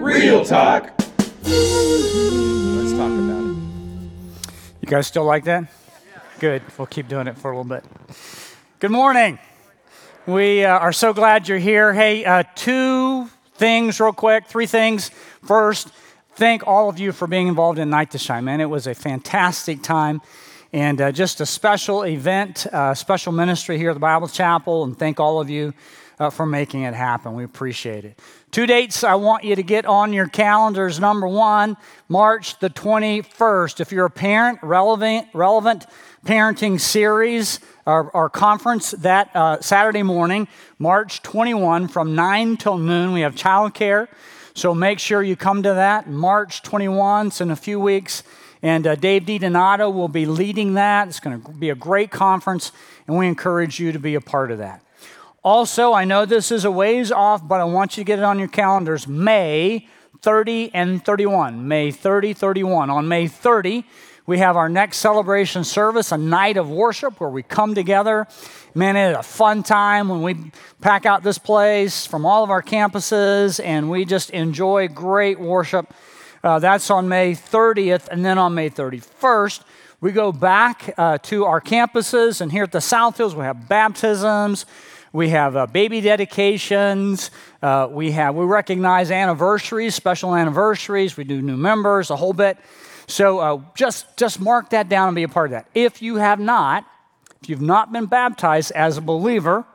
Real talk. Let's talk about it. You guys still like that? Good. We'll keep doing it for a little bit. Good morning. We uh, are so glad you're here. Hey, uh, two things, real quick, three things. First, thank all of you for being involved in Night to Shine, man. It was a fantastic time and uh, just a special event, uh, special ministry here at the Bible Chapel, and thank all of you uh, for making it happen. We appreciate it. Two dates I want you to get on your calendars. Number one, March the 21st. If you're a parent, relevant, relevant parenting series, our, conference that uh, Saturday morning, March 21 from 9 till noon. We have childcare, so make sure you come to that. March 21, it's in a few weeks. And uh, Dave DiDonato will be leading that. It's going to be a great conference, and we encourage you to be a part of that. Also, I know this is a ways off, but I want you to get it on your calendars. May 30 and 31. May 30, 31. On May 30, we have our next celebration service, a night of worship where we come together. Man, it's a fun time when we pack out this place from all of our campuses and we just enjoy great worship. Uh, that's on May 30th, and then on May 31st, we go back uh, to our campuses, and here at the South Hills, we have baptisms. We have uh, baby dedications. Uh, we have we recognize anniversaries, special anniversaries. We do new members, a whole bit. So uh, just just mark that down and be a part of that. If you have not, if you've not been baptized as a believer,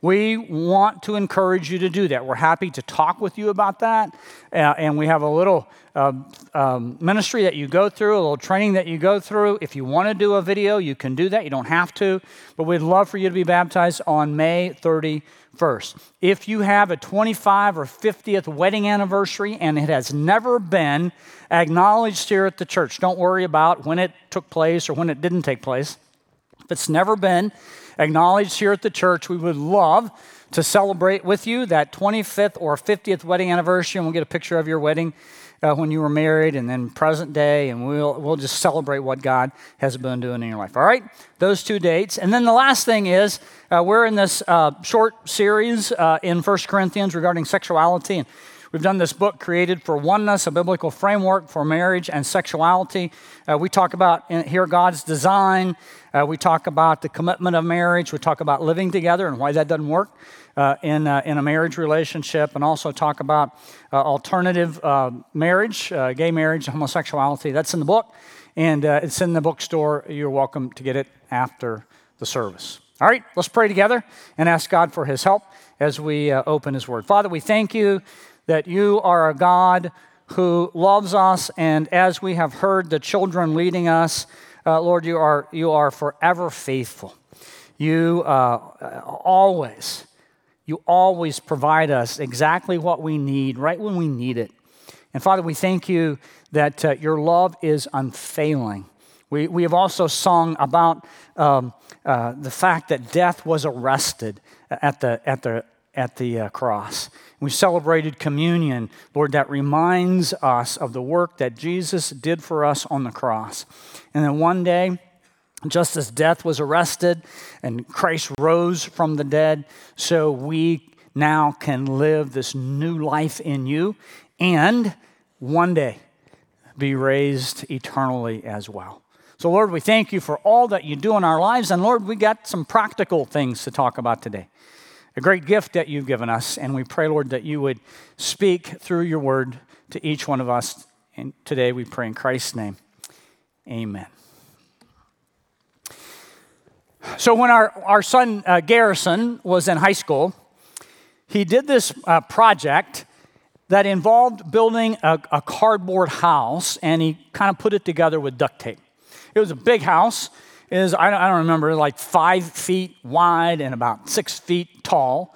we want to encourage you to do that. We're happy to talk with you about that. Uh, and we have a little uh, um, ministry that you go through, a little training that you go through. If you want to do a video, you can do that. You don't have to. But we'd love for you to be baptized on May 31st. If you have a 25 or 50th wedding anniversary and it has never been acknowledged here at the church, don't worry about when it took place or when it didn't take place. If it's never been, acknowledged here at the church, we would love to celebrate with you that 25th or 50th wedding anniversary, and we'll get a picture of your wedding uh, when you were married, and then present day, and we'll, we'll just celebrate what God has been doing in your life. All right? Those two dates. And then the last thing is uh, we're in this uh, short series uh, in First Corinthians regarding sexuality. And We've done this book, Created for Oneness, a biblical framework for marriage and sexuality. Uh, we talk about here God's design. Uh, we talk about the commitment of marriage. We talk about living together and why that doesn't work uh, in, uh, in a marriage relationship, and also talk about uh, alternative uh, marriage, gay marriage, homosexuality. That's in the book, and it's in the bookstore. You're welcome to get it after the service. All right, let's pray together and ask God for his help as we open his word. Father, we thank you that you are a God who loves us, and as we have heard the children leading us, uh, Lord, you are, you are forever faithful. You uh, always, you always provide us exactly what we need right when we need it. And Father, we thank you that uh, your love is unfailing. We, we have also sung about um, uh, the fact that death was arrested at the, at the, at the uh, cross. We celebrated communion, Lord, that reminds us of the work that Jesus did for us on the cross. And then one day, just as death was arrested and Christ rose from the dead, so we now can live this new life in you and one day be raised eternally as well. So, Lord, we thank you for all that you do in our lives. And, Lord, we got some practical things to talk about today a great gift that you've given us. And we pray, Lord, that you would speak through your word to each one of us. And today we pray in Christ's name. Amen. So, when our, our son uh, Garrison was in high school, he did this uh, project that involved building a, a cardboard house, and he kind of put it together with duct tape. It was a big house is, I don't, I don't remember, like five feet wide and about six feet tall.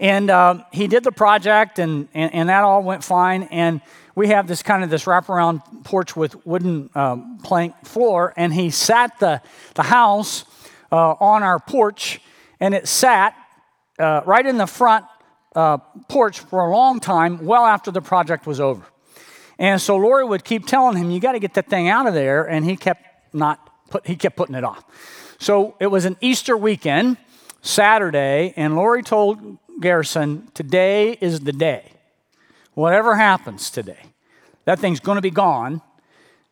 And uh, he did the project, and, and, and, that all went fine. And we have this kind of this wraparound porch with wooden um, plank floor, and he sat the, the house uh, on our porch, and it sat uh, right in the front uh, porch for a long time, well after the project was over. And so Lori would keep telling him, You got to get that thing out of there, and he kept not put, he kept putting it off. So it was an Easter weekend. Saturday, and Lori told Garrison, Today is the day. Whatever happens today, that thing's going to be gone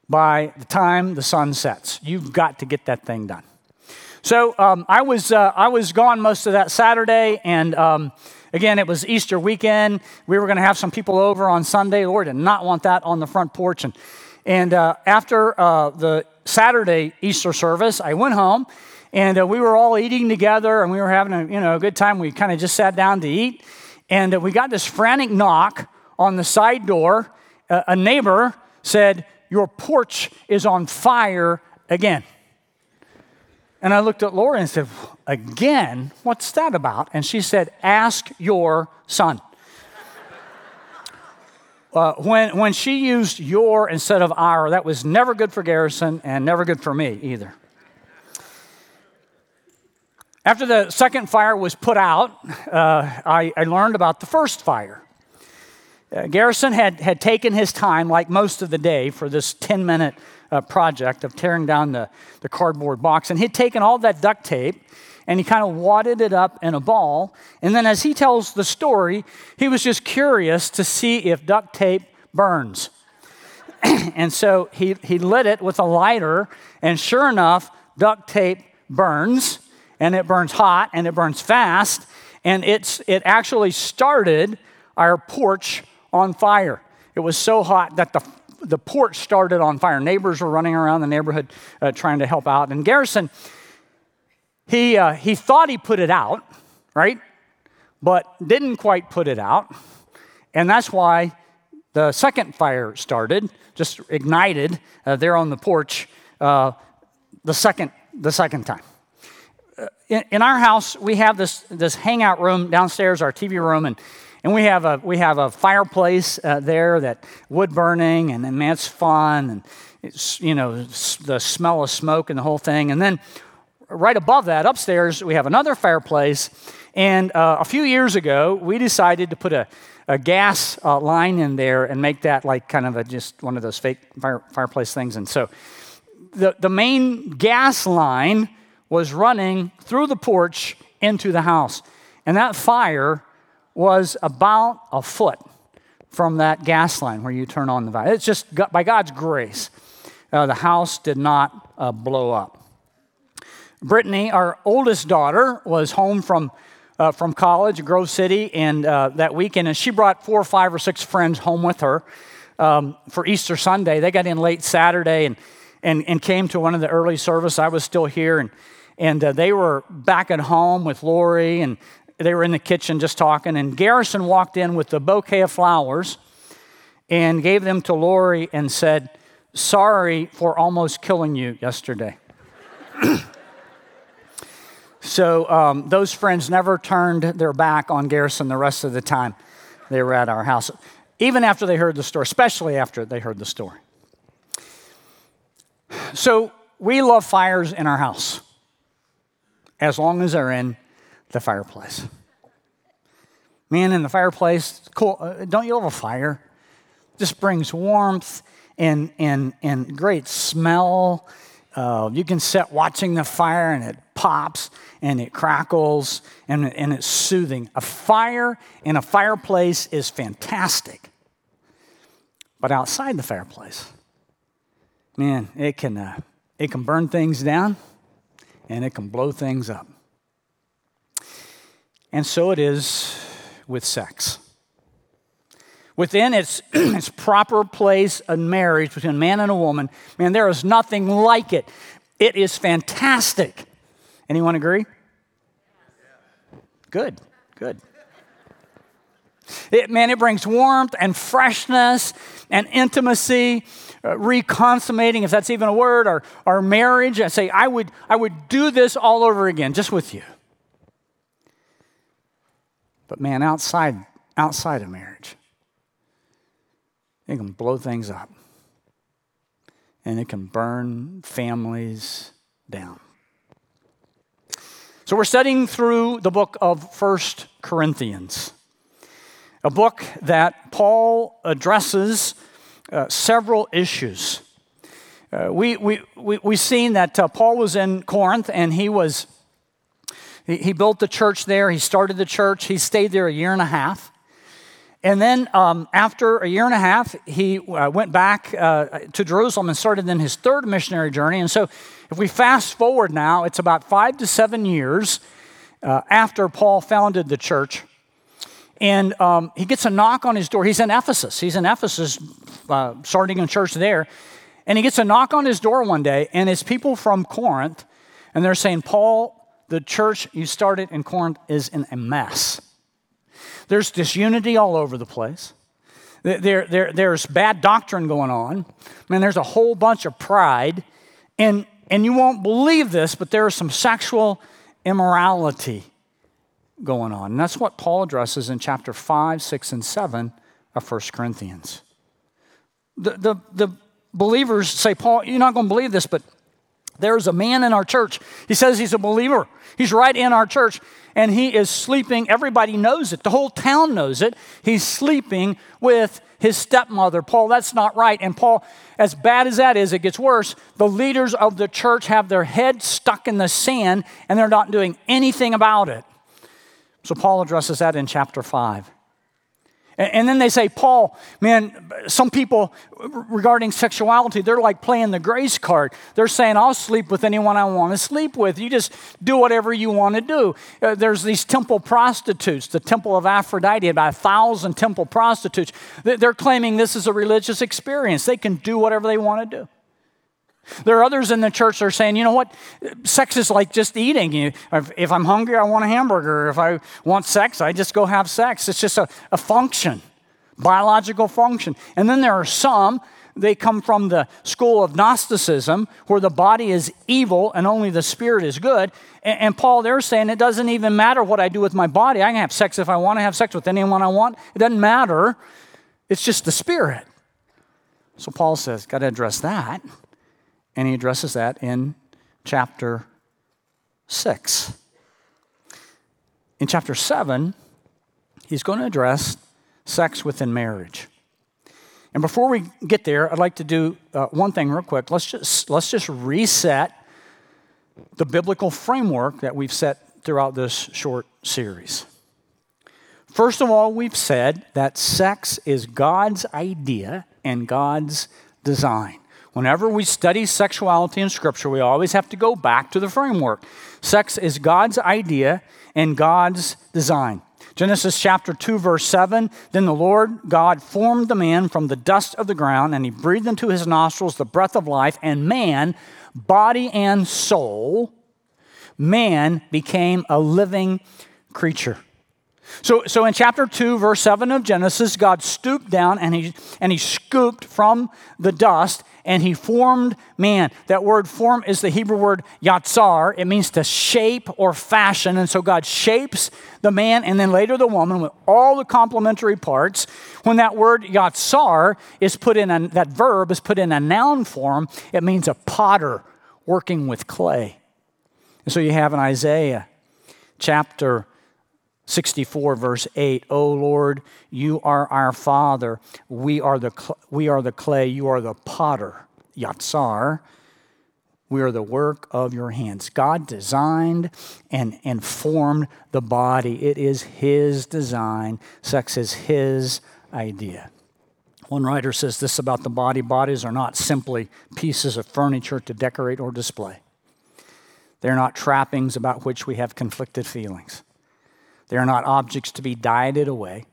by the time the sun sets. You've got to get that thing done. So um, I, was, uh, I was gone most of that Saturday, and um, again, it was Easter weekend. We were going to have some people over on Sunday. Lori did not want that on the front porch. And, and uh, after uh, the Saturday Easter service, I went home, and uh, we were all eating together, and we were having a, you know, a good time. We kind of just sat down to eat, and uh, we got this frantic knock on the side door. Uh, a neighbor said, Your porch is on fire again. And I looked at Lori and said, Again? What's that about? And she said, Ask your son. Uh, when, when she used your instead of our, that was never good for Garrison and never good for me either. After the second fire was put out, uh, I, I, learned about the first fire. Uh, Garrison had, had taken his time, like most of the day, for this 10 minute uh, project of tearing down the, the cardboard box. And he'd taken all that duct tape and he kind of wadded it up in a ball. And then, as he tells the story, he was just curious to see if duct tape burns. and so he, he lit it with a lighter, and sure enough, duct tape burns, and it burns hot and it burns fast. And it's, it actually started our porch on fire. It was so hot that the, the porch started on fire. Neighbors were running around the neighborhood uh, trying to help out. And Garrison, he, uh, he thought he put it out, right? But didn't quite put it out. And that's why the second fire started, just ignited uh, there on the porch uh, the, second, the second time. Uh, in, in, our house, we have this, this hangout room downstairs, our TV room, and and we have a, we have a fireplace uh, there that wood burning, and, and man, it's fun. And it's, you know, the smell of smoke and the whole thing. And then right above that, upstairs, we have another fireplace. And uh, a few years ago, we decided to put a, a gas uh, line in there and make that like kind of a, just one of those fake fire, fireplace things. And so the, the main gas line was running through the porch into the house. And that fire was about a foot from that gas line where you turn on the valve. It's just by God's grace, uh, the house did not uh, blow up. Brittany, our oldest daughter, was home from, uh, from college, Grove City, and uh, that weekend, and she brought four, or five, or six friends home with her um, for Easter Sunday. They got in late Saturday and, and, and came to one of the early service. I was still here, and and uh, they were back at home with Lori, and they were in the kitchen just talking, and Garrison walked in with a bouquet of flowers and gave them to Lori and said, Sorry for almost killing you yesterday. so um, those friends never turned their back on Garrison the rest of the time they were at our house, even after they heard the story, especially after they heard the story. So we love fires in our house as long as they're in the fireplace. Man, in the fireplace, cool. Uh, don't you love a fire? Just brings warmth and, and, and great smell. Uh, you can sit watching the fire and it pops and it crackles and, and it's soothing. A fire in a fireplace is fantastic. But outside the fireplace, man, it can, uh, it can burn things down and it can blow things up. And so it is with sex. Within its, its proper place in marriage between a man and a woman, man, there is nothing like it. It is fantastic. Anyone agree? Good, good. It, man, it brings warmth and freshness and intimacy, uh, reconsummating, if that's even a word, our, our marriage. I say, I would, I would do this all over again just with you. But man, outside, outside of marriage, it can blow things up. And it can burn families down. So we're studying through the book of First Corinthians, a book that Paul addresses uh, several issues. Uh, we, we, we, we've seen that uh, Paul was in Corinth and he was He, he built the church there. He started the church. He stayed there a year and a half. And then um, after a year and a half, he uh, went back uh, to Jerusalem and started then his third missionary journey. And so if we fast forward now, it's about five to seven years uh, after Paul founded the church. And um, he gets a knock on his door. He's in Ephesus. He's in Ephesus, uh, starting a church there. And he gets a knock on his door one day, and it's people from Corinth, and they're saying, Paul, the church you started in Corinth is in a mess. There's disunity all over the place. There, there, there's bad doctrine going on. I mean, there's a whole bunch of pride. And, and you won't believe this, but there is some sexual immorality going on. And that's what Paul addresses in chapter 5, 6, and 7 of 1 Corinthians. The, the, the believers say, Paul, you're not going to believe this, but there's a man in our church. He says he's a believer. He's right in our church, and he is sleeping. Everybody knows it. The whole town knows it. He's sleeping with his stepmother. Paul, that's not right. And Paul, as bad as that is, it gets worse. The leaders of the church have their head stuck in the sand, and they're not doing anything about it. So Paul addresses that in chapter 5. And then they say, Paul, man, some people regarding sexuality, they're like playing the grace card. They're saying, I'll sleep with anyone I want to sleep with. You just do whatever you want to do. Uh, there's these temple prostitutes, the temple of Aphrodite, about a thousand temple prostitutes. They're claiming this is a religious experience. They can do whatever they want to do. There are others in the church that are saying, you know what? Sex is like just eating. If I'm hungry, I want a hamburger. If I want sex, I just go have sex. It's just a, a function, biological function. And then there are some, they come from the school of Gnosticism, where the body is evil and only the spirit is good. And, and Paul, they're saying it doesn't even matter what I do with my body. I can have sex if I want to have sex with anyone I want. It doesn't matter. It's just the spirit. So Paul says, got to address that. And he addresses that in chapter 6. In chapter 7, he's going to address sex within marriage. And before we get there, I'd like to do uh, one thing real quick. Let's just, let's just reset the biblical framework that we've set throughout this short series. First of all, we've said that sex is God's idea and God's design. Whenever we study sexuality in Scripture, we always have to go back to the framework. Sex is God's idea and God's design. Genesis chapter 2, verse 7 Then the Lord God formed the man from the dust of the ground, and he breathed into his nostrils the breath of life, and man, body and soul, man became a living creature. So, so in chapter 2, verse 7 of Genesis, God stooped down and he, and he scooped from the dust and he formed man. That word form is the Hebrew word yatsar. It means to shape or fashion. And so God shapes the man and then later the woman with all the complementary parts. When that word yatsar is put in, a, that verb is put in a noun form, it means a potter working with clay. And so you have in Isaiah chapter 64 verse 8 O Lord you are our father. We are the cl- we are the clay. You are the potter. Yatsar. We are the work of your hands. God designed and and formed the body. It is his design. Sex is his idea. One writer says this about the body. Bodies are not simply pieces of furniture to decorate or display. They're not trappings about which we have conflicted feelings they are not objects to be dieted away,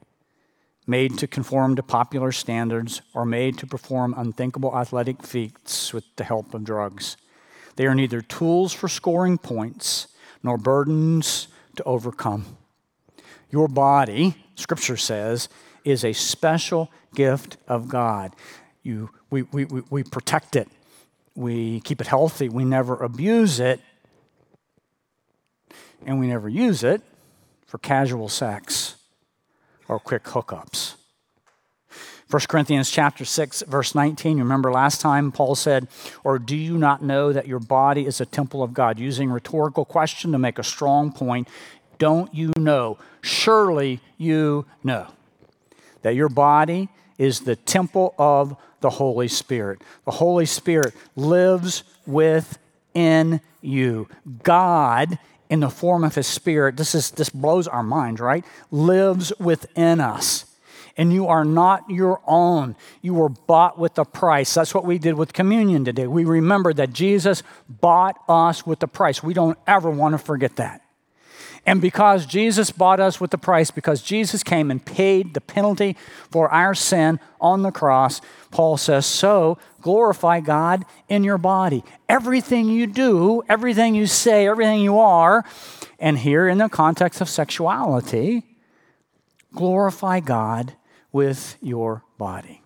made to conform to popular standards, or made to perform unthinkable athletic feats with the help of drugs. They are neither tools for scoring points nor burdens to overcome. Your body, Scripture says, is a special gift of God. You, we, we, we protect it, we keep it healthy, we never abuse it, and we never use it for casual sex or quick hookups. 1 Corinthians chapter 6 verse 19 you remember last time Paul said or do you not know that your body is a temple of God? Using rhetorical question to make a strong point don't you know? Surely you know that your body is the temple of the Holy Spirit. The Holy Spirit lives within you. God in the form of his spirit, this, is, this blows our minds, right? Lives within us. And you are not your own. You were bought with a price. That's what we did with communion today. We remembered that Jesus bought us with a price. We don't ever want to forget that. And because Jesus bought us with the price, because Jesus came and paid the penalty for our sin on the cross, Paul says, so glorify God in your body. Everything you do, everything you say, everything you are, and here in the context of sexuality, glorify God with your body.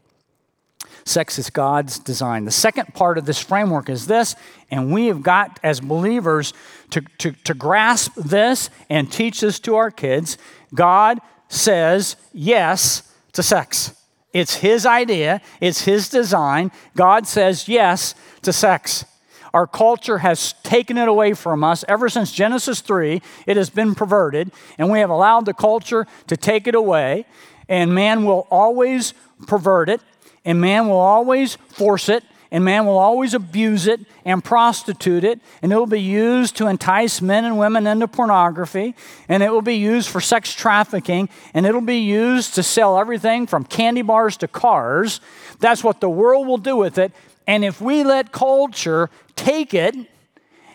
Sex is God's design. The second part of this framework is this, and we have got, as believers, to, to, to grasp this and teach this to our kids. God says yes to sex. It's His idea, it's His design. God says yes to sex. Our culture has taken it away from us. Ever since Genesis 3, it has been perverted, and we have allowed the culture to take it away. And man will always pervert it and man will always force it, and man will always abuse it and prostitute it, and it will be used to entice men and women into pornography, and it will be used for sex trafficking, and it'll be used to sell everything from candy bars to cars. That's what the world will do with it. And if we let culture take it,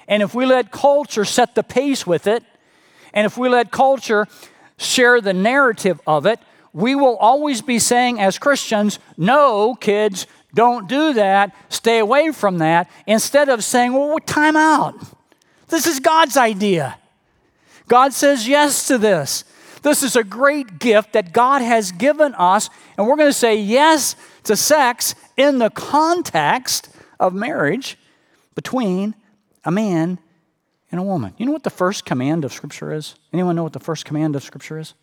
and if we let culture set the pace with it, and if we let culture share the narrative of it, we will always be saying as Christians, no, kids, don't do that, stay away from that, instead of saying, well, time out. This is God's idea. God says yes to this. This is a great gift that God has given us, and we're going to say yes to sex in the context of marriage between a man and a woman. You know what the first command of Scripture is? Anyone know what the first command of Scripture is?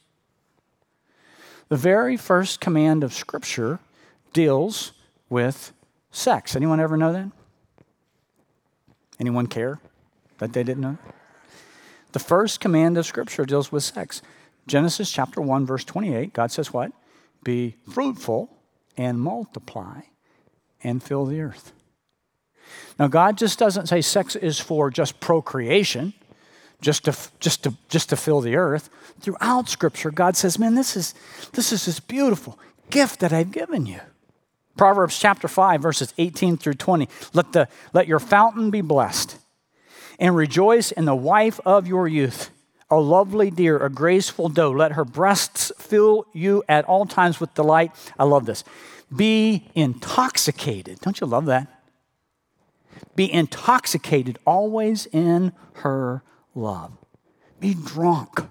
The very first command of Scripture deals with sex. Anyone ever know that? Anyone care that they didn't know? The first command of Scripture deals with sex. Genesis chapter 1, verse 28, God says what? Be fruitful and multiply and fill the earth. Now, God just doesn't say sex is for just procreation just to, just to, just to fill the earth. Throughout Scripture, God says, Man, this is, this is this beautiful gift that I've given you. Proverbs chapter 5, verses 18 through 20. Let, the, let your fountain be blessed, and rejoice in the wife of your youth, a lovely deer, a graceful doe. Let her breasts fill you at all times with delight. I love this. Be intoxicated. Don't you love that? Be intoxicated always in her love. Be drunk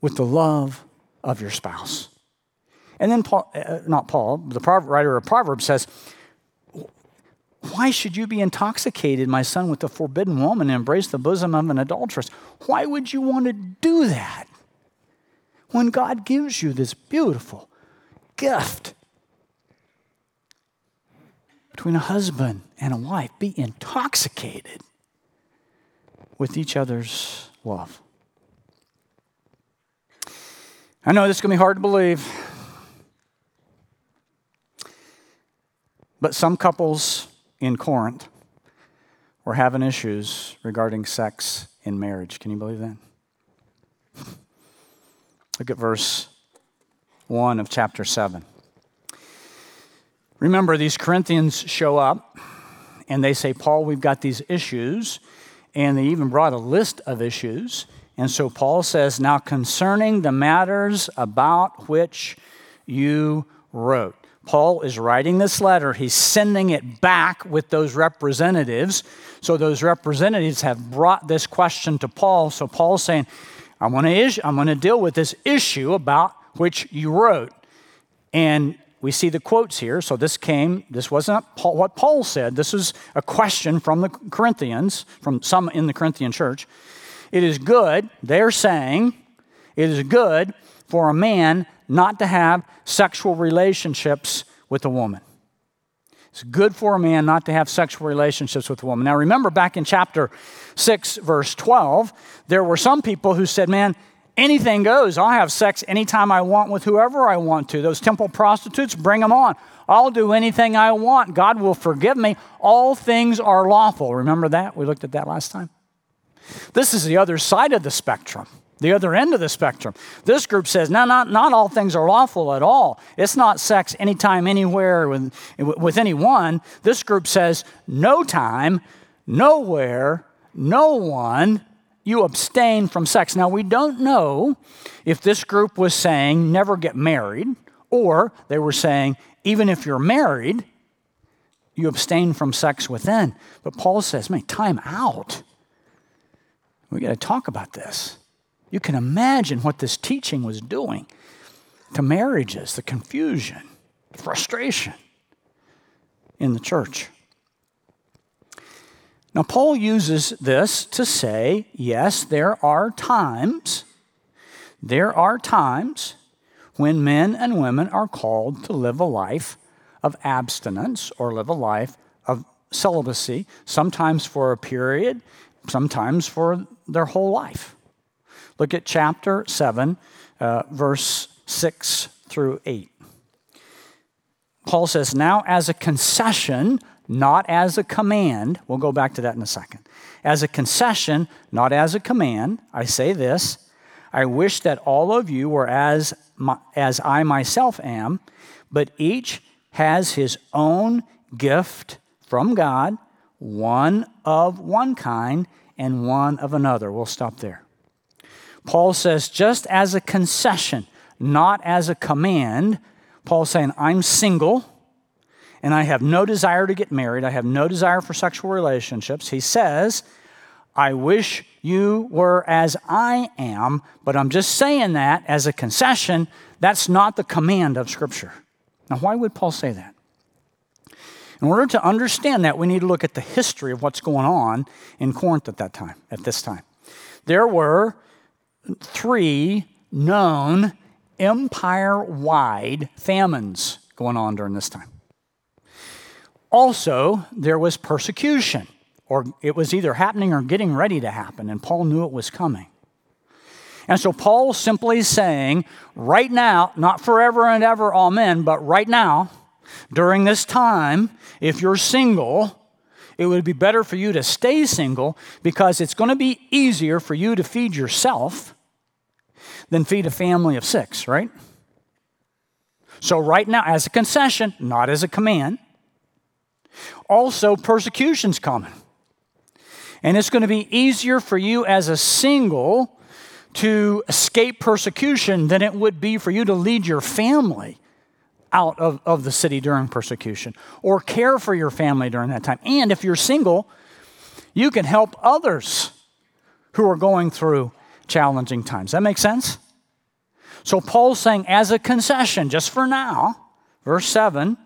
with the love of your spouse. And then Paul, uh, not Paul, the writer of Proverbs says, Why should you be intoxicated, my son, with the forbidden woman and embrace the bosom of an adulteress? Why would you want to do that when God gives you this beautiful gift? Between a husband and a wife, be intoxicated with each other's love. I know this is going to be hard to believe, but some couples in Corinth were having issues regarding sex in marriage. Can you believe that? Look at verse 1 of chapter 7. Remember, these Corinthians show up and they say, Paul, we've got these issues and they even brought a list of issues. And so Paul says, Now concerning the matters about which you wrote. Paul is writing this letter. He's sending it back with those representatives. So those representatives have brought this question to Paul. So Paul's saying, I want to, I'm going to deal with this issue about which you wrote. And we see the quotes here. So this came, this wasn't Paul, what Paul said. This is a question from the Corinthians, from some in the Corinthian church. It is good, they're saying, it is good for a man not to have sexual relationships with a woman. It's good for a man not to have sexual relationships with a woman. Now, remember back in chapter 6, verse 12, there were some people who said, Man, anything goes. I'll have sex anytime I want with whoever I want to. Those temple prostitutes, bring them on. I'll do anything I want. God will forgive me. All things are lawful. Remember that? We looked at that last time. This is the other side of the spectrum, the other end of the spectrum. This group says, no, not, not all things are lawful at all. It's not sex anytime, anywhere, with, with anyone. This group says, no time, nowhere, no one. You abstain from sex. Now, we don't know if this group was saying never get married, or they were saying even if you're married, you abstain from sex within. But Paul says, man, time out. We got to talk about this. You can imagine what this teaching was doing to marriages, the confusion, the frustration in the church. Now, Paul uses this to say, yes, there are times, there are times when men and women are called to live a life of abstinence or live a life of celibacy, sometimes for a period, sometimes for their whole life. Look at chapter 7, uh, verse 6 through 8. Paul says, Now as a concession, not as a command, we'll go back to that in a second. As a concession, not as a command, I say this I wish that all of you were as, my, as I myself am, but each has his own gift from God, one of one kind and one of another. We'll stop there. Paul says, just as a concession, not as a command, Paul's saying, I'm single and I have no desire to get married. I have no desire for sexual relationships. He says, I wish you were as I am, but I'm just saying that as a concession. That's not the command of Scripture. Now, why would Paul say that? In order to understand that, we need to look at the history of what's going on in Corinth at that time, at this time. There were three known empire wide famines going on during this time. Also, there was persecution, or it was either happening or getting ready to happen, and Paul knew it was coming. And so Paul's simply saying, right now, not forever and ever, amen, but right now, during this time, if you're single, it would be better for you to stay single because it's going to be easier for you to feed yourself than feed a family of six, right? So, right now, as a concession, not as a command, also persecution's coming. And it's going to be easier for you as a single to escape persecution than it would be for you to lead your family out of, of the city during persecution or care for your family during that time. And if you're single, you can help others who are going through challenging times. That makes sense? So Paul's saying, as a concession, just for now, verse 7,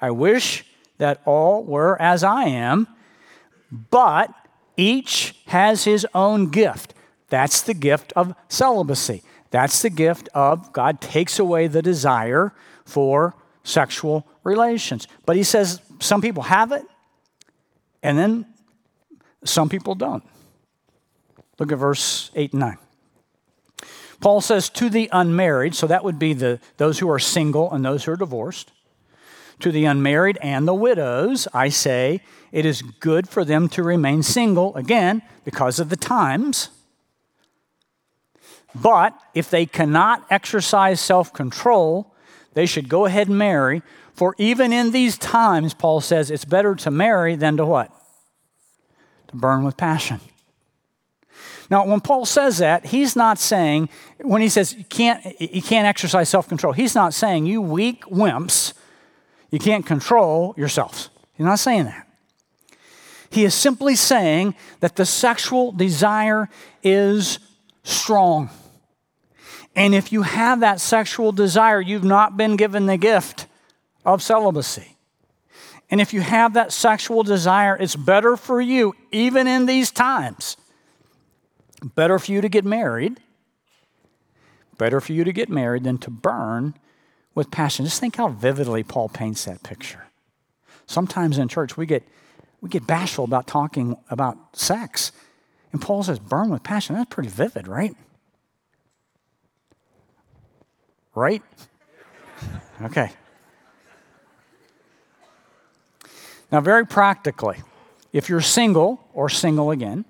I wish that all were as I am, but each has his own gift. That's the gift of celibacy. That's the gift of God takes away the desire for sexual relations. But he says some people have it, and then some people don't. Look at verse 8 and 9. Paul says, to the unmarried, so that would be the, those who are single and those who are divorced. To the unmarried and the widows, I say, it is good for them to remain single, again, because of the times. But if they cannot exercise self control, they should go ahead and marry. For even in these times, Paul says, it's better to marry than to what? To burn with passion. Now, when Paul says that, he's not saying, when he says you can't, you can't exercise self control, he's not saying, you weak wimps, you can't control yourselves. He's not saying that. He is simply saying that the sexual desire is strong. And if you have that sexual desire, you've not been given the gift of celibacy. And if you have that sexual desire, it's better for you, even in these times, better for you to get married, better for you to get married than to burn with passion. Just think how vividly Paul paints that picture. Sometimes in church, we get, we get bashful about talking about sex. And Paul says, burn with passion. That's pretty vivid, right? Right? Okay. Now, very practically, if you're single or single again,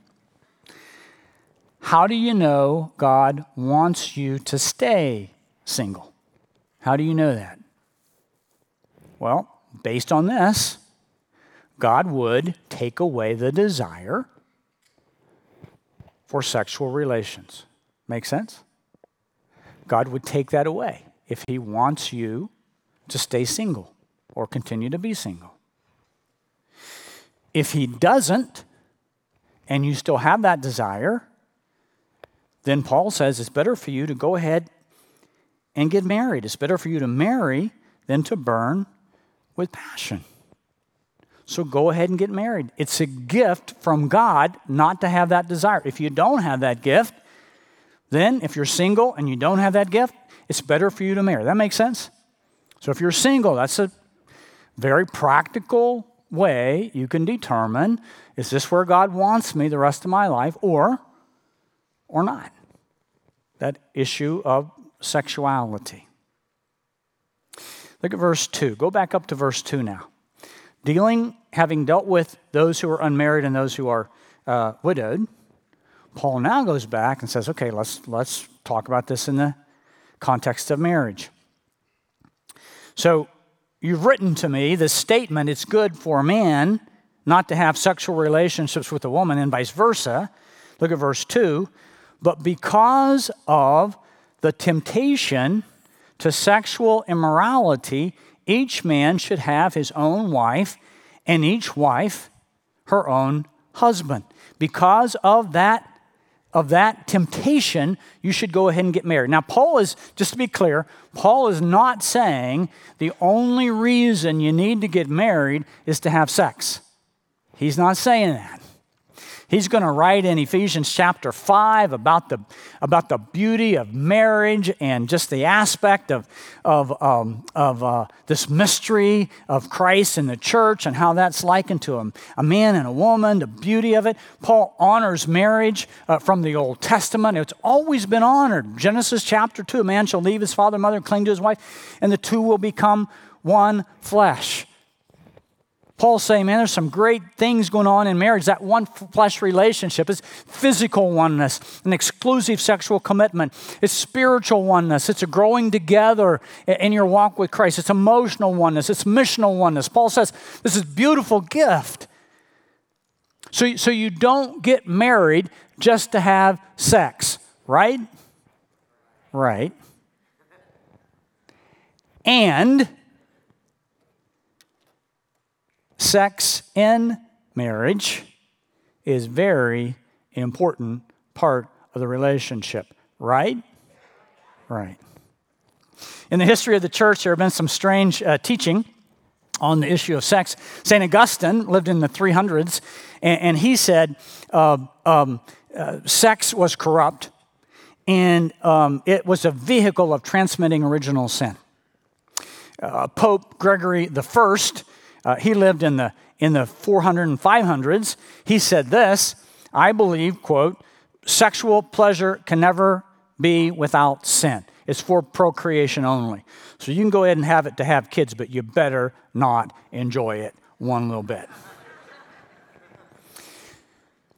how do you know God wants you to stay single? How do you know that? Well, based on this, God would take away the desire for sexual relations. Make sense? God would take that away if He wants you to stay single or continue to be single. If He doesn't, and you still have that desire, then Paul says it's better for you to go ahead and get married. It's better for you to marry than to burn with passion. So go ahead and get married. It's a gift from God not to have that desire. If you don't have that gift, then if you're single and you don't have that gift, it's better for you to marry. That makes sense? So if you're single, that's a very practical way you can determine is this where God wants me the rest of my life or or not? That issue of sexuality. Look at verse 2. Go back up to verse 2 now. Dealing, having dealt with those who are unmarried and those who are uh, widowed, Paul now goes back and says, okay, let's, let's talk about this in the context of marriage. So, you've written to me this statement it's good for a man not to have sexual relationships with a woman and vice versa. Look at verse 2. But because of the temptation to sexual immorality, each man should have his own wife, and each wife her own husband. Because of that, of that temptation, you should go ahead and get married. Now, Paul is, just to be clear, Paul is not saying the only reason you need to get married is to have sex. He's not saying that. He's going to write in Ephesians chapter 5 about the, about the beauty of marriage and just the aspect of, of, um, of uh, this mystery of Christ and the church and how that's likened to a, a man and a woman, the beauty of it. Paul honors marriage uh, from the Old Testament. It's always been honored. Genesis chapter 2 a man shall leave his father and mother and cling to his wife, and the two will become one flesh. Paul's saying, man, there's some great things going on in marriage. That one flesh relationship is physical oneness, an exclusive sexual commitment. It's spiritual oneness. It's a growing together in your walk with Christ. It's emotional oneness. It's missional oneness. Paul says this is beautiful gift. So, so you don't get married just to have sex, right? Right. And sex in marriage is very important part of the relationship, right? Right. In the history of the church, there have been some strange uh, teaching on the issue of sex. St. Augustine lived in the 300s, and, and he said uh, um, uh, sex was corrupt and um, it was a vehicle of transmitting original sin. Uh, Pope Gregory the First uh, he lived in the, in the 400 and 500s. He said this I believe, quote, sexual pleasure can never be without sin. It's for procreation only. So you can go ahead and have it to have kids, but you better not enjoy it one little bit.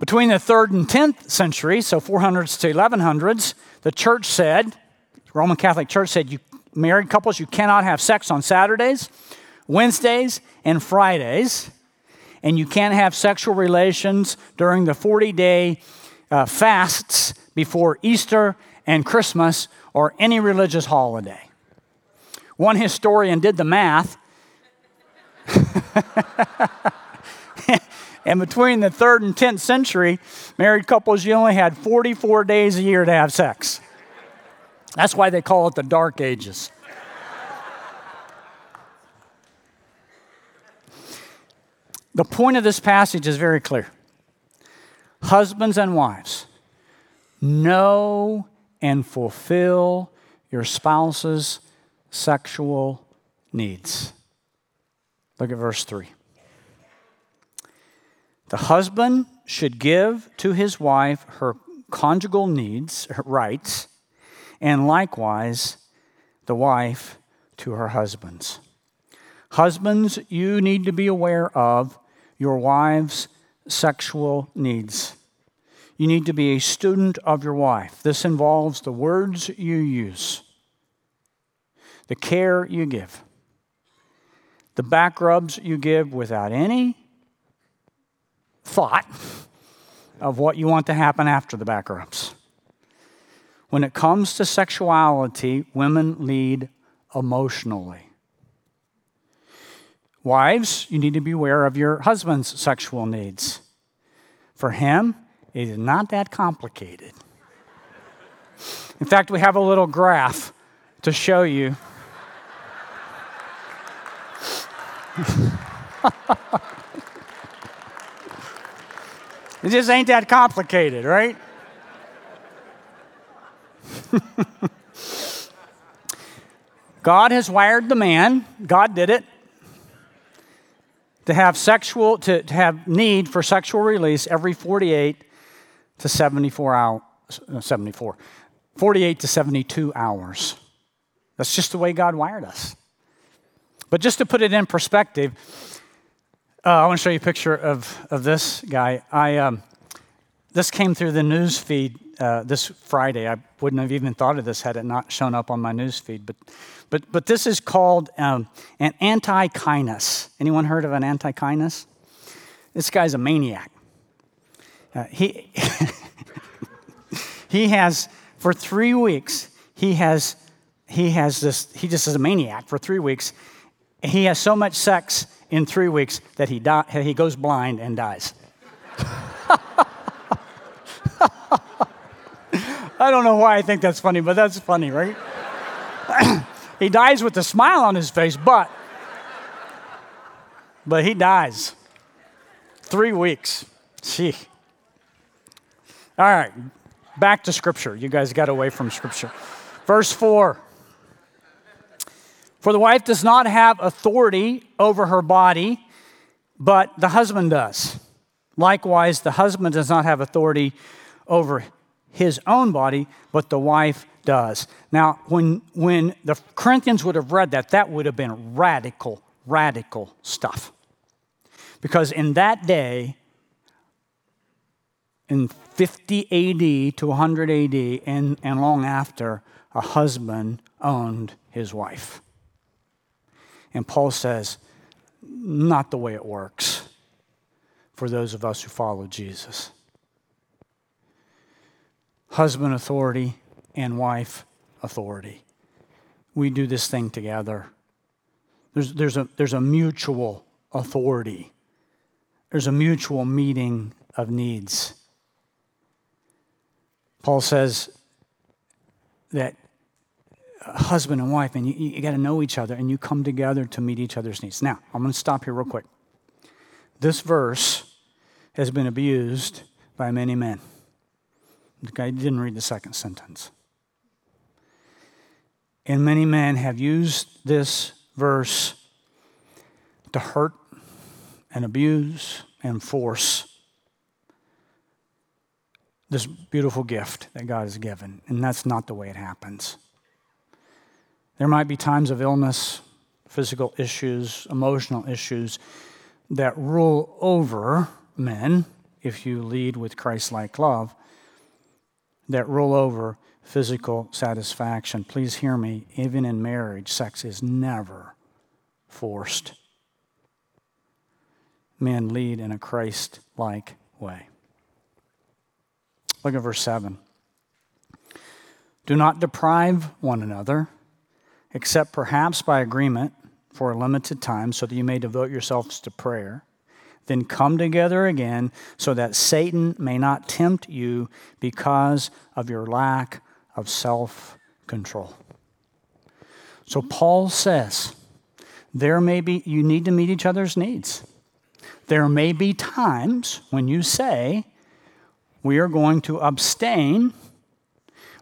Between the 3rd and 10th century, so 400s to 1100s, the church said, Roman Catholic Church said, you married couples, you cannot have sex on Saturdays Wednesdays and Fridays, and you can't have sexual relations during the 40 day uh, fasts before Easter and Christmas or any religious holiday. One historian did the math. and between the third and 10th century, married couples, you only had 44 days a year to have sex. That's why they call it the Dark Ages. The point of this passage is very clear. Husbands and wives, know and fulfill your spouse's sexual needs. Look at verse 3. The husband should give to his wife her conjugal needs, her rights, and likewise the wife to her husband's. Husbands, you need to be aware of your wife's sexual needs. you need to be a student of your wife. This involves the words you use, the care you give, the back rubs you give without any thought of what you want to happen after the back rubs. When it comes to sexuality, women lead emotionally. Wives, you need to be aware of your husband's sexual needs. For him, it is not that complicated. In fact, we have a little graph to show you. it just ain't that complicated, right? God has wired the man, God did it, to have sexual, to, to have need for sexual release every 48 to 74 hours, 74, 48 to 72 hours. That's just the way God wired us. But just to put it in perspective, uh, I want to show you a picture of, of this guy. I, um, this came through the news feed uh, this Friday. I wouldn't have even thought of this had it not shown up on my news feed. But, but, but this is called um, an antechinus. Anyone heard of an antechinus? This guy's a maniac. Uh, he, he has, for three weeks, he has, he has this, he just is a maniac for three weeks. He has so much sex in three weeks that he, die, he goes blind and dies. I don't know why I think that's funny, but that's funny, right? he dies with a smile on his face, but but he dies. Three weeks. Gee. All right, back to Scripture. You guys got away from Scripture. Verse 4 For the wife does not have authority over her body, but the husband does. Likewise, the husband does not have authority over his own body, but the wife does. Now, when, when the Corinthians would have read that, that would have been radical, radical stuff. Because in that day, in 50 AD to 100 AD, and, and long after, a husband owned his wife. And Paul says, not the way it works for those of us who follow Jesus husband authority and wife authority. We do this thing together. There's, there's, a, there's a mutual authority, there's a mutual meeting of needs. Paul says that husband and wife, and you, you got to know each other, and you come together to meet each other's needs. Now, I'm going to stop here real quick. This verse has been abused by many men. The guy didn't read the second sentence. And many men have used this verse to hurt and abuse and force this beautiful gift that God has given. And that's not the way it happens. There might be times of illness, physical issues, emotional issues that rule over men if you lead with Christ like love that rule over physical satisfaction. Please hear me, even in marriage, sex is never forced. Men lead in a Christ like way. Look at verse 7. Do not deprive one another, except perhaps by agreement for a limited time, so that you may devote yourselves to prayer then come together again so that Satan may not tempt you because of your lack of self control. So Paul says there may be, you need to meet each other's needs. There may be times when you say, we are going to abstain.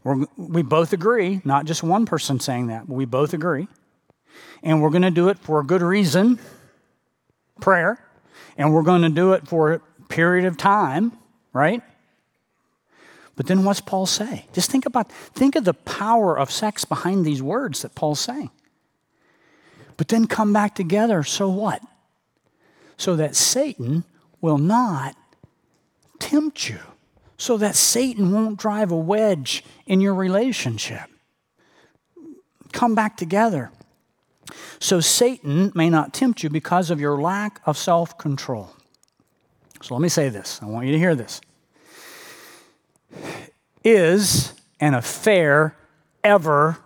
We're, we both agree, not just one person saying that, but we both agree. And we're going to do it for a good reason prayer and we're going to do it for a period of time, right? But then what's Paul say? Just think about think of the power of sex behind these words that Paul's saying. But then come back together, so what? So that Satan will not tempt you. so that Satan won't drive a wedge in your relationship. Come back together. So Satan may not tempt you because of your lack of self control. So let me say this. I want you to hear this. Is an affair ever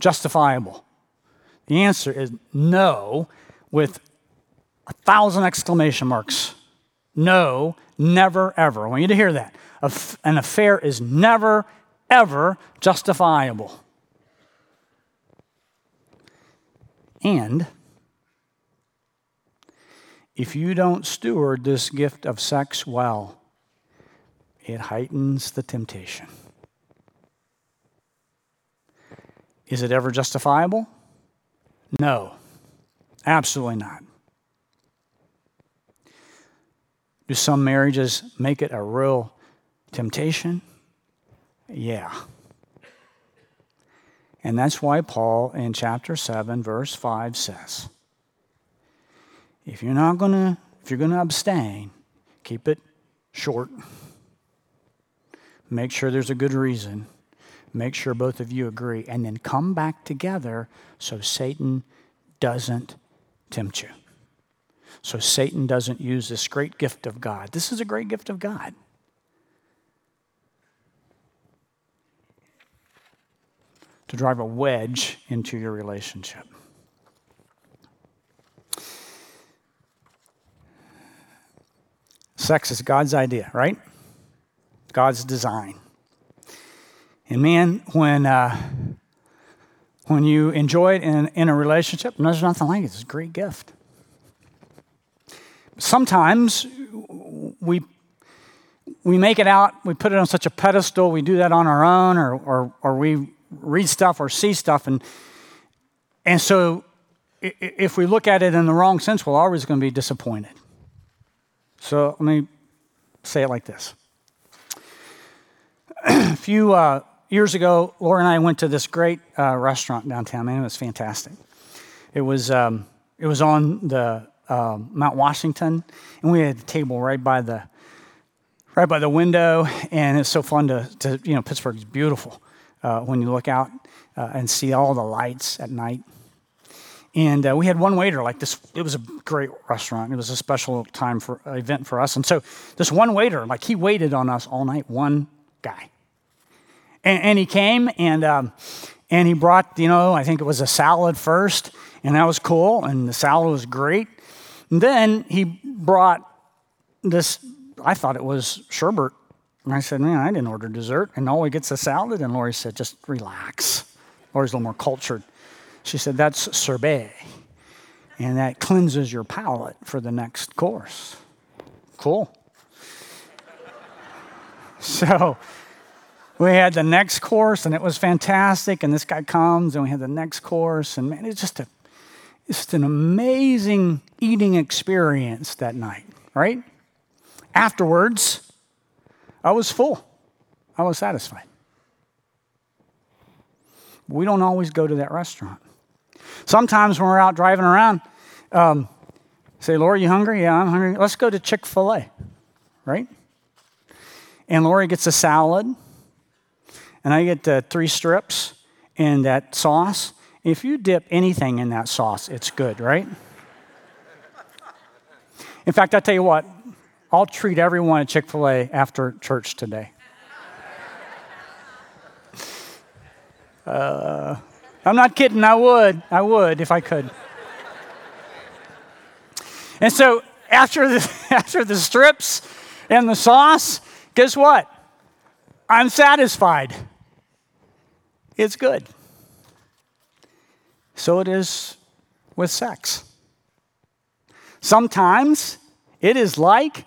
justifiable? The answer is no, with a thousand exclamation marks. No, never, ever. I want you to hear that. An affair is never, ever justifiable. And if you don't steward this gift of sex well, it heightens the temptation. Is it ever justifiable? No, absolutely not. Do some marriages make it a real temptation? Yeah. And that's why Paul in chapter 7 verse 5 says, if you're not going to if you're going to abstain, keep it short. Make sure there's a good reason. Make sure both of you agree and then come back together so Satan doesn't tempt you so Satan doesn't use this great gift of God. This is a great gift of God. To drive a wedge into your relationship. Sex is God's idea, right? God's design. And man, when, uh, when you enjoy it in, in a relationship, there's nothing like it. It's a great gift sometimes we, we make it out, we put it on such a pedestal, we do that on our own, or, or, or we read stuff or see stuff. And, and so if we look at it in the wrong sense, we're always going to be disappointed. So let me say it like this. A few uh, years ago, Lori and I went to this great uh, restaurant downtown. Man, it was fantastic. It was, um, it was on the uh, Mount Washington, and we had a table right by the right by the window, and it's so fun to, to you know Pittsburgh is beautiful uh, when you look out uh, and see all the lights at night. And uh, we had one waiter like this. It was a great restaurant. It was a special time for event for us. And so this one waiter, like he waited on us all night. One guy, and, and he came and um, and he brought you know I think it was a salad first, and that was cool. And the salad was great. And then he brought this, I thought it was sherbet. And I said, Man, I didn't order dessert. And all he gets a salad. And Lori said, Just relax. Lori's a little more cultured. She said, That's sorbet. And that cleanses your palate for the next course. Cool. So we had the next course, and it was fantastic. And this guy comes, and we had the next course. And man, it's just a it's just an amazing eating experience that night, right? Afterwards, I was full. I was satisfied. We don't always go to that restaurant. Sometimes when we're out driving around, um, say, Lori, you hungry? Yeah, I'm hungry. Let's go to Chick fil A, right? And Lori gets a salad, and I get uh, three strips and that sauce. If you dip anything in that sauce, it's good, right? In fact, I tell you what, I'll treat everyone at Chick fil A after church today. Uh, I'm not kidding, I would. I would if I could. And so after the, after the strips and the sauce, guess what? I'm satisfied. It's good. So it is with sex. Sometimes it is like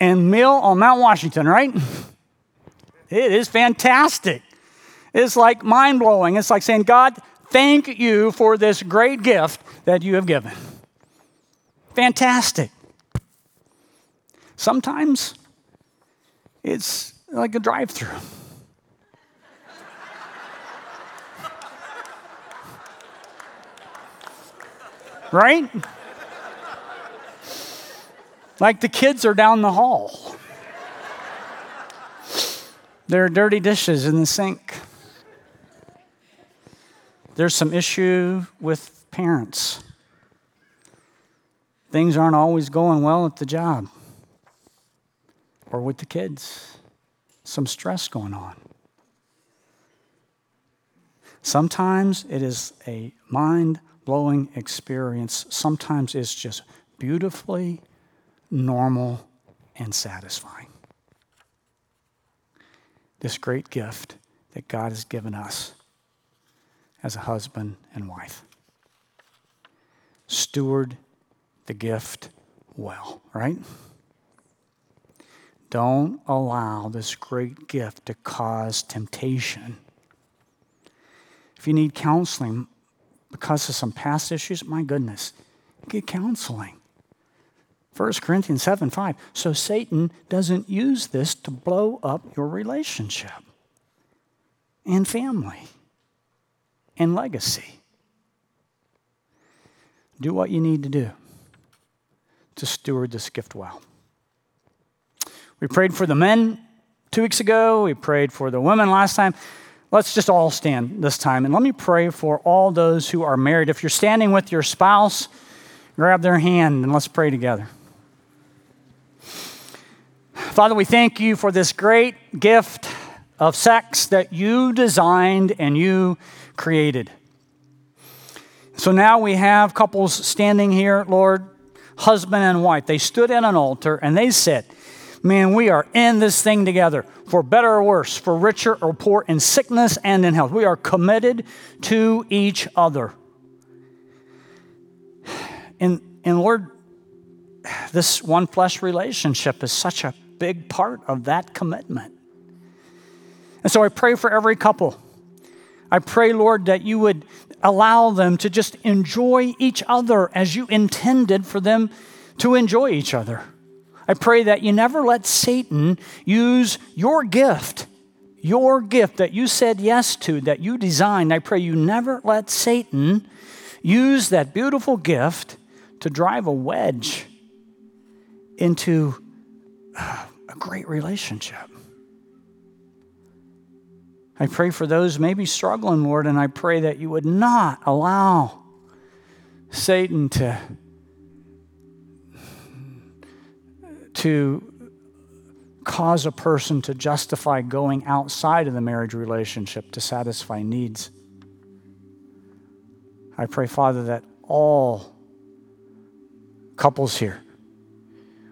a meal on Mount Washington, right? It is fantastic. It's like mind blowing. It's like saying, God, thank you for this great gift that you have given. Fantastic. Sometimes it's like a drive through. Right? Like the kids are down the hall. There are dirty dishes in the sink. There's some issue with parents. Things aren't always going well at the job or with the kids. Some stress going on. Sometimes it is a mind blowing experience. Sometimes is just beautifully normal and satisfying. This great gift that God has given us as a husband and wife. Steward the gift well, right? Don't allow this great gift to cause temptation. If you need counseling because of some past issues, my goodness, get counseling. 1 Corinthians 7 5. So Satan doesn't use this to blow up your relationship and family and legacy. Do what you need to do to steward this gift well. We prayed for the men two weeks ago, we prayed for the women last time. Let's just all stand this time and let me pray for all those who are married. If you're standing with your spouse, grab their hand and let's pray together. Father, we thank you for this great gift of sex that you designed and you created. So now we have couples standing here, Lord, husband and wife. They stood at an altar and they said, Man, we are in this thing together for better or worse, for richer or poor, in sickness and in health. We are committed to each other. And, and Lord, this one flesh relationship is such a big part of that commitment. And so I pray for every couple. I pray, Lord, that you would allow them to just enjoy each other as you intended for them to enjoy each other. I pray that you never let Satan use your gift, your gift that you said yes to, that you designed. I pray you never let Satan use that beautiful gift to drive a wedge into uh, a great relationship. I pray for those maybe struggling, Lord, and I pray that you would not allow Satan to, to cause a person to justify going outside of the marriage relationship to satisfy needs. I pray, Father, that all couples here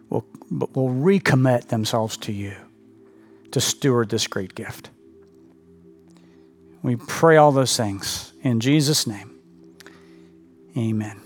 will, will recommit themselves to you to steward this great gift. We pray all those things in Jesus' name. Amen.